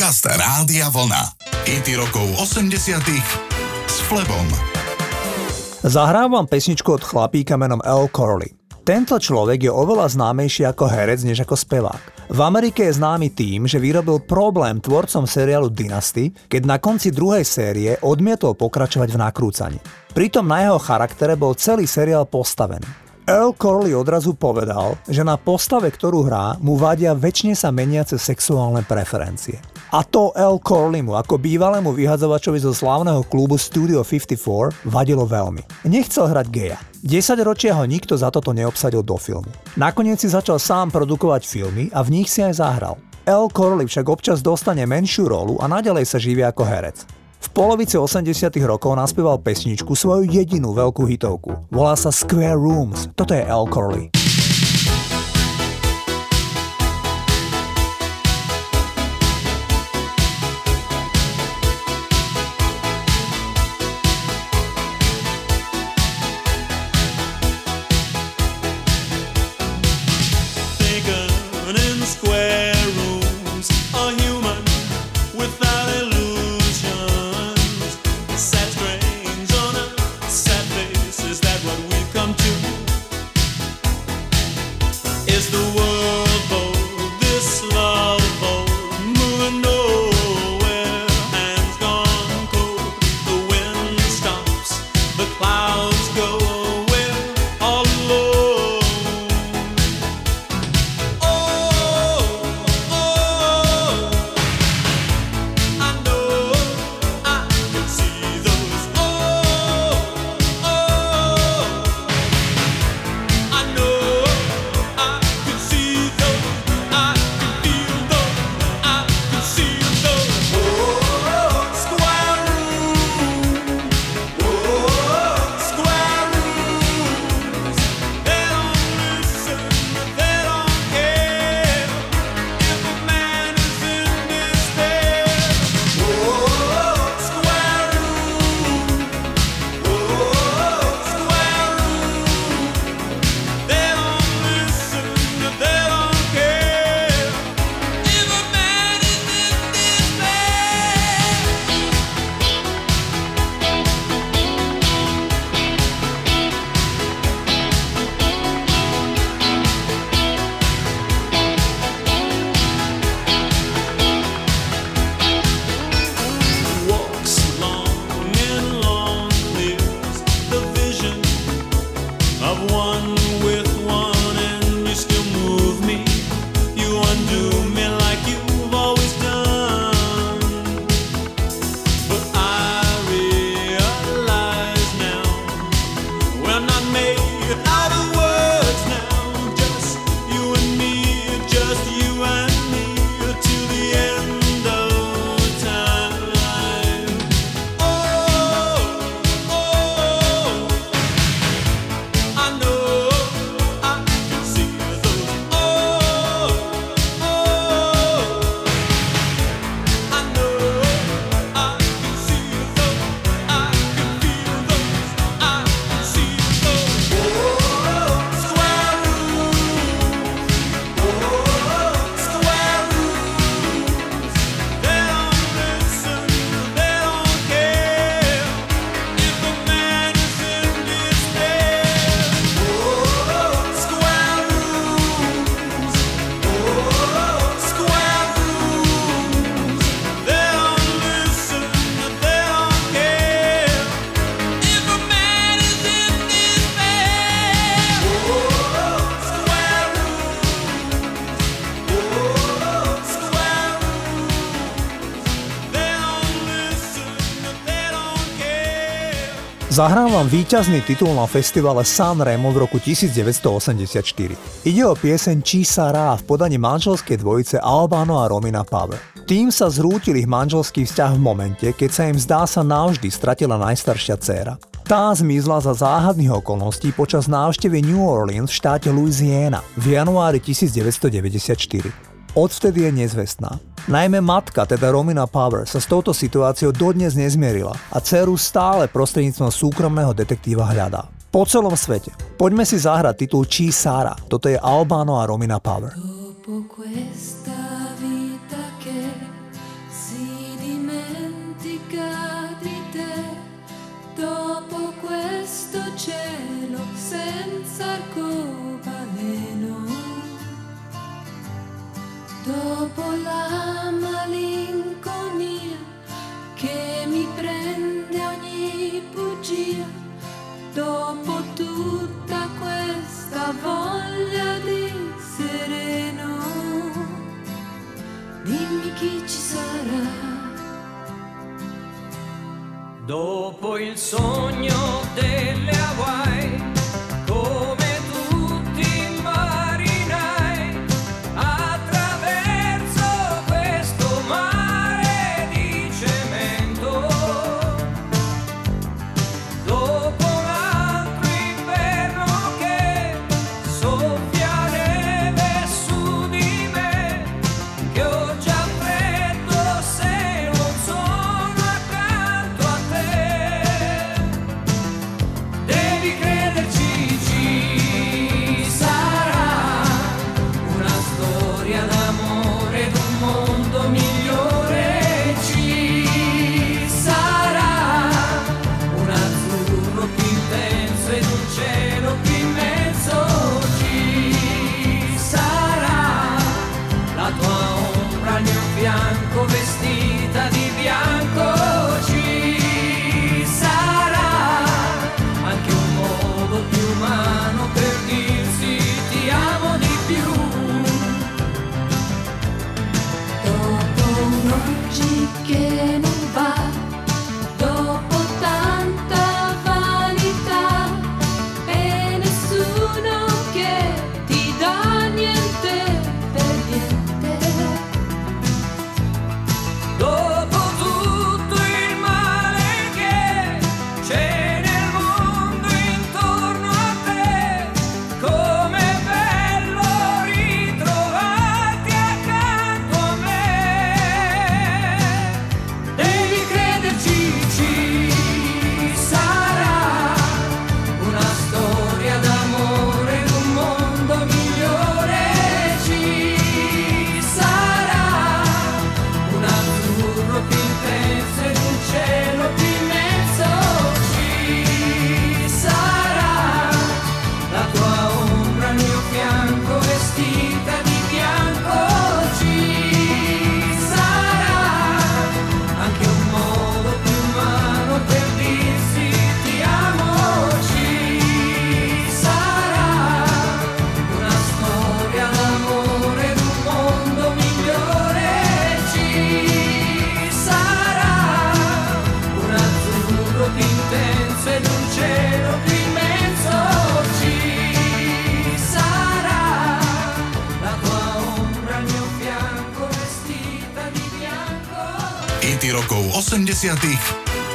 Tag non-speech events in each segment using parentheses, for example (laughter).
Podcast Rádia Vlna. Hity rokov 80 s Flebom. Zahrávam pesničku od chlapíka menom L. Corley. Tento človek je oveľa známejší ako herec než ako spevák. V Amerike je známy tým, že vyrobil problém tvorcom seriálu Dynasty, keď na konci druhej série odmietol pokračovať v nakrúcaní. Pritom na jeho charaktere bol celý seriál postavený. Earl Corley odrazu povedal, že na postave, ktorú hrá, mu vadia väčšine sa meniace sexuálne preferencie. A to L. Corleymu ako bývalému vyhadzovačovi zo slávneho klubu Studio 54 vadilo veľmi. Nechcel hrať geja. 10 ročia ho nikto za toto neobsadil do filmu. Nakoniec si začal sám produkovať filmy a v nich si aj zahral. L. Corley však občas dostane menšiu rolu a nadalej sa živí ako herec. V polovici 80 rokov naspieval pesničku svoju jedinú veľkú hitovku. Volá sa Square Rooms. Toto je Al Corley. Zahrám vám víťazný titul na festivale San Remo v roku 1984. Ide o pieseň Čísa Rá v podaní manželskej dvojice Albano a Romina Power. Tým sa zrútil ich manželský vzťah v momente, keď sa im zdá sa navždy stratila najstaršia dcéra. Tá zmizla za záhadných okolností počas návštevy New Orleans v štáte Louisiana v januári 1994. Odvtedy je nezvestná. Najmä matka, teda Romina Power, sa s touto situáciou dodnes nezmierila a dceru stále prostredníctvom súkromného detektíva hľadá. Po celom svete. Poďme si zahrať titul Chi Sara. Toto je Albano a Romina Power. la voglia di sereno, dimmi chi ci sarà. Dopo il sogno delle Hawaii.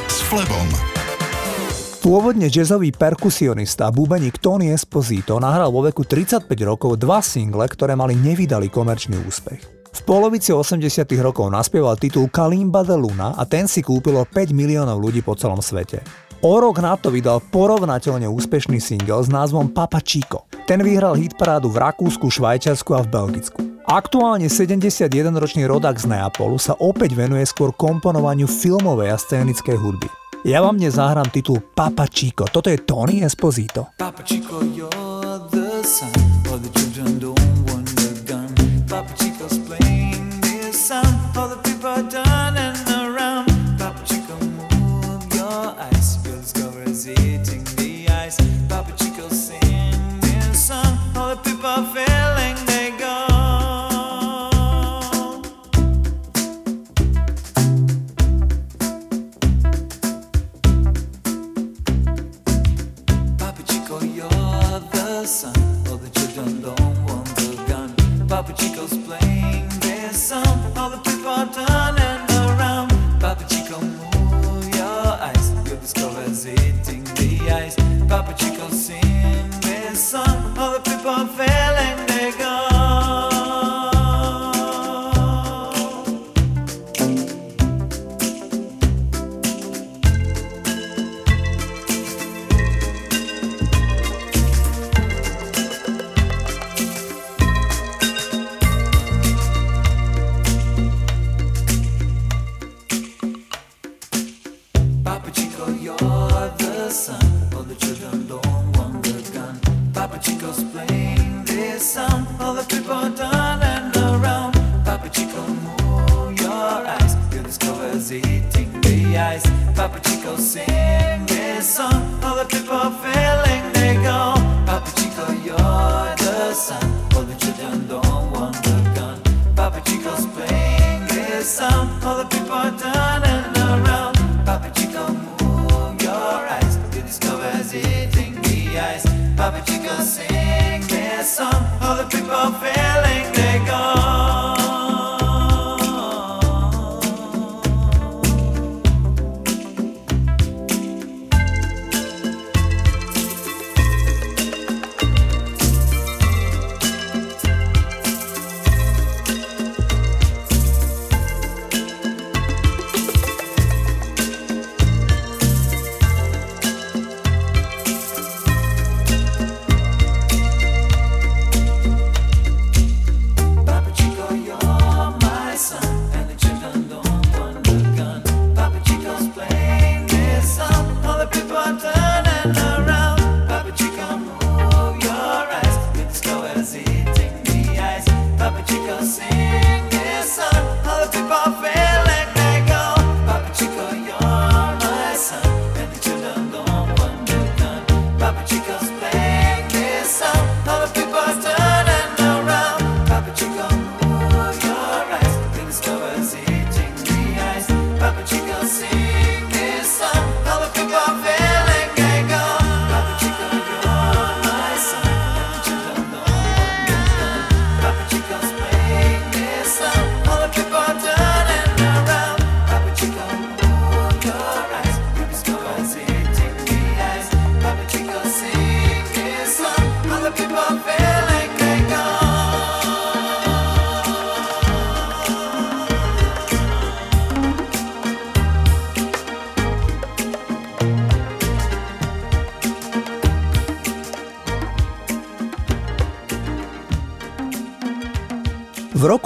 S Flebom. Pôvodne jazzový perkusionista a bubeník Tony Esposito nahral vo veku 35 rokov dva single, ktoré mali nevydalý komerčný úspech. V polovici 80 rokov naspieval titul Kalimba de Luna a ten si kúpilo 5 miliónov ľudí po celom svete. O rok na to vydal porovnateľne úspešný single s názvom Papa Chico. Ten vyhral hitparádu v Rakúsku, Švajčiarsku a v Belgicku. Aktuálne 71-ročný rodak z Neapolu sa opäť venuje skôr komponovaniu filmovej a scénickej hudby. Ja vám dnes zahrám titul Papa Chico. Toto je Tony Esposito. Papa Chico, you're the sun, all the children don't All the children don't want a gun. Papa Chico's playing their song. All the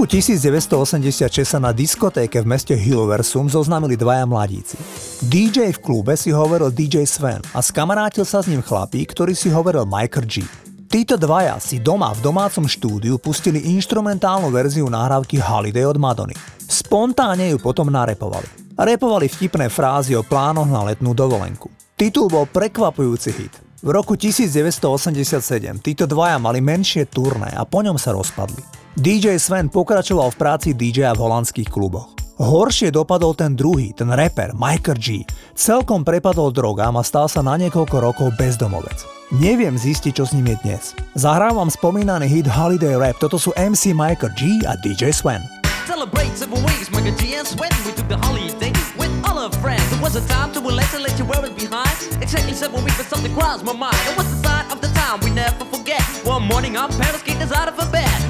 roku 1986 sa na diskotéke v meste Hilversum zoznámili dvaja mladíci. DJ v klube si hovoril DJ Sven a skamarátil sa s ním chlapík, ktorý si hovoril Michael G. Títo dvaja si doma v domácom štúdiu pustili instrumentálnu verziu nahrávky Holiday od Madony. Spontánne ju potom narepovali. Repovali vtipné frázy o plánoch na letnú dovolenku. Titul bol prekvapujúci hit. V roku 1987 títo dvaja mali menšie turné a po ňom sa rozpadli. DJ Sven pokračoval v práci DJ v holandských kluboch. Horšie dopadol ten druhý, ten rapper Michael G. Celkom prepadol drogám a stal sa na niekoľko rokov bezdomovec. Neviem zistiť, čo s ním je dnes. Zahrávam spomínaný hit Holiday Rap, toto sú MC Michael G a DJ Sven. Celebrate seven weeks, Michael G and Sweat. We took the holiday all our friends. It was a time to relax and let you wear it behind. Exactly seven weeks, but something crossed my mind. It was the sign of the time we never forget. One morning, our parents kicked us out of bed.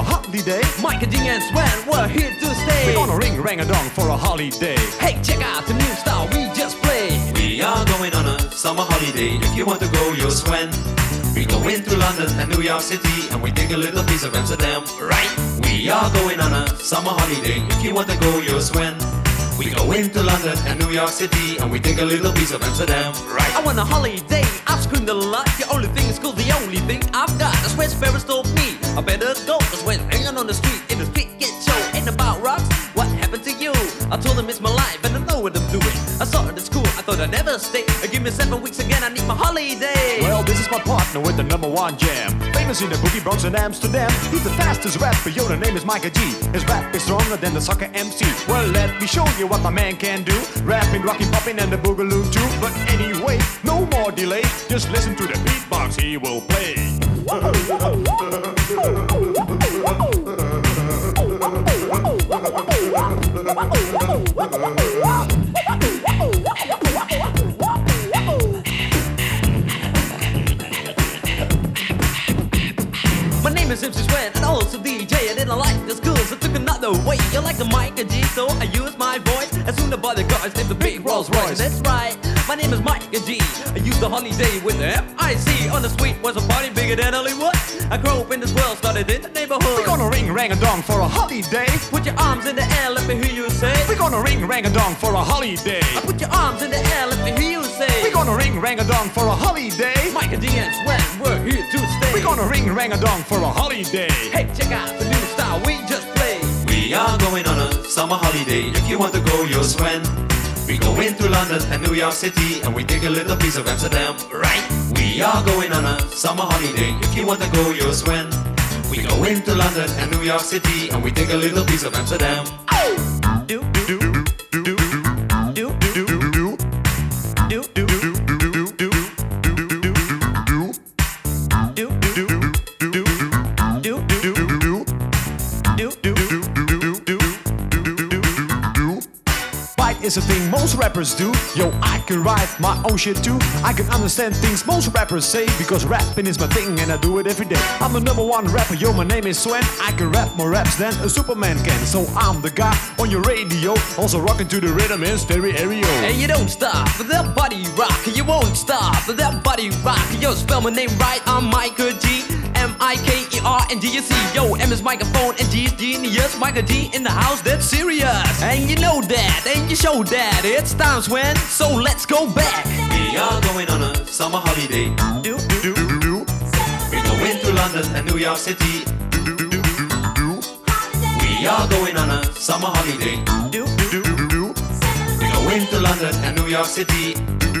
holiday Miker G and Sven, we're here to stay. We're gonna ring rang a dong for a holiday Hey, check out the new style we just played. We are going on a summer holiday. If you want to go, you'll swim. We go into London and New York City and we take a little piece of Amsterdam, right? We are going on a summer holiday. If you want to go, you'll swim. We go into London and New York City and we take a little piece of Amsterdam, right? I want a holiday, I've screamed a lot. The only thing is cool, the only thing I've got. That's where Ferris told me. I better go, cause when hanging on the street, in the street get show. Ain't about rocks, what happened to you? I told him it's my life and I know what I'm doing. I saw it at school, I thought I'd never stay. Give me seven weeks again, I need my holiday. Well, this is my partner with the number one jam. Famous in the boogie Bronx and Amsterdam. He's the fastest rapper, yo, the name is Miker G. His rap is stronger than the soccer MC. Well, let me show you what my man can do. Rapping, rocking, popping, and the boogaloo too. But anyway, no more delay. Just listen to the beatbox he will play. (laughs) My name is Sven also DJ. I didn't like the school, so took another way. You're like the Miker G, so I use my voice. As soon I the cars, name the big Rolls Royce. That's right, my name is Miker G. I use the holiday with the F-I-C. On the street was a party bigger than Hollywood. I grew up in this world, started in the neighborhood. We're gonna ring rang a dong for a holiday. Put your arms in the air, let me hear you say. We're gonna ring rang a dong for a holiday. I Put your arms in the air, let me hear you say. We're gonna ring rang a dong for a holiday. Micah D and Sven, we're here to stay. We're gonna ring rang a dong for a holiday. Hey, check out the new style we just played. We are going on a summer holiday. If you want to go, you'll swim. We go into London and New York City and we take a little piece of Amsterdam, right? We are going on a summer holiday. If you want to go, you'll swim. We go into London and New York City and we take a little piece of Amsterdam. Oh! Do, do, do, do, most rappers do. Yo, I can write my own shit too. I can understand things most rappers say because rapping is my thing and I do it every day. I'm the number one rapper, yo, my name is Sven. I can rap more raps than a Superman can. So I'm the guy on your radio, also rocking to the rhythm in stereo. And you don't stop that body rock. You won't stop that body rock. Yo, spell my name right. I'm Miker G. M I K E R and D C. Yo, M is microphone and G is genius. Micah D in the house, that's serious. And you know that, and you show that. It's times when, so let's go back. We are going on a summer holiday. Do, do, do, do. We go into London and New York City. We are going on a summer holiday. Do, do, do, do. We go into London and New York City. Počúvate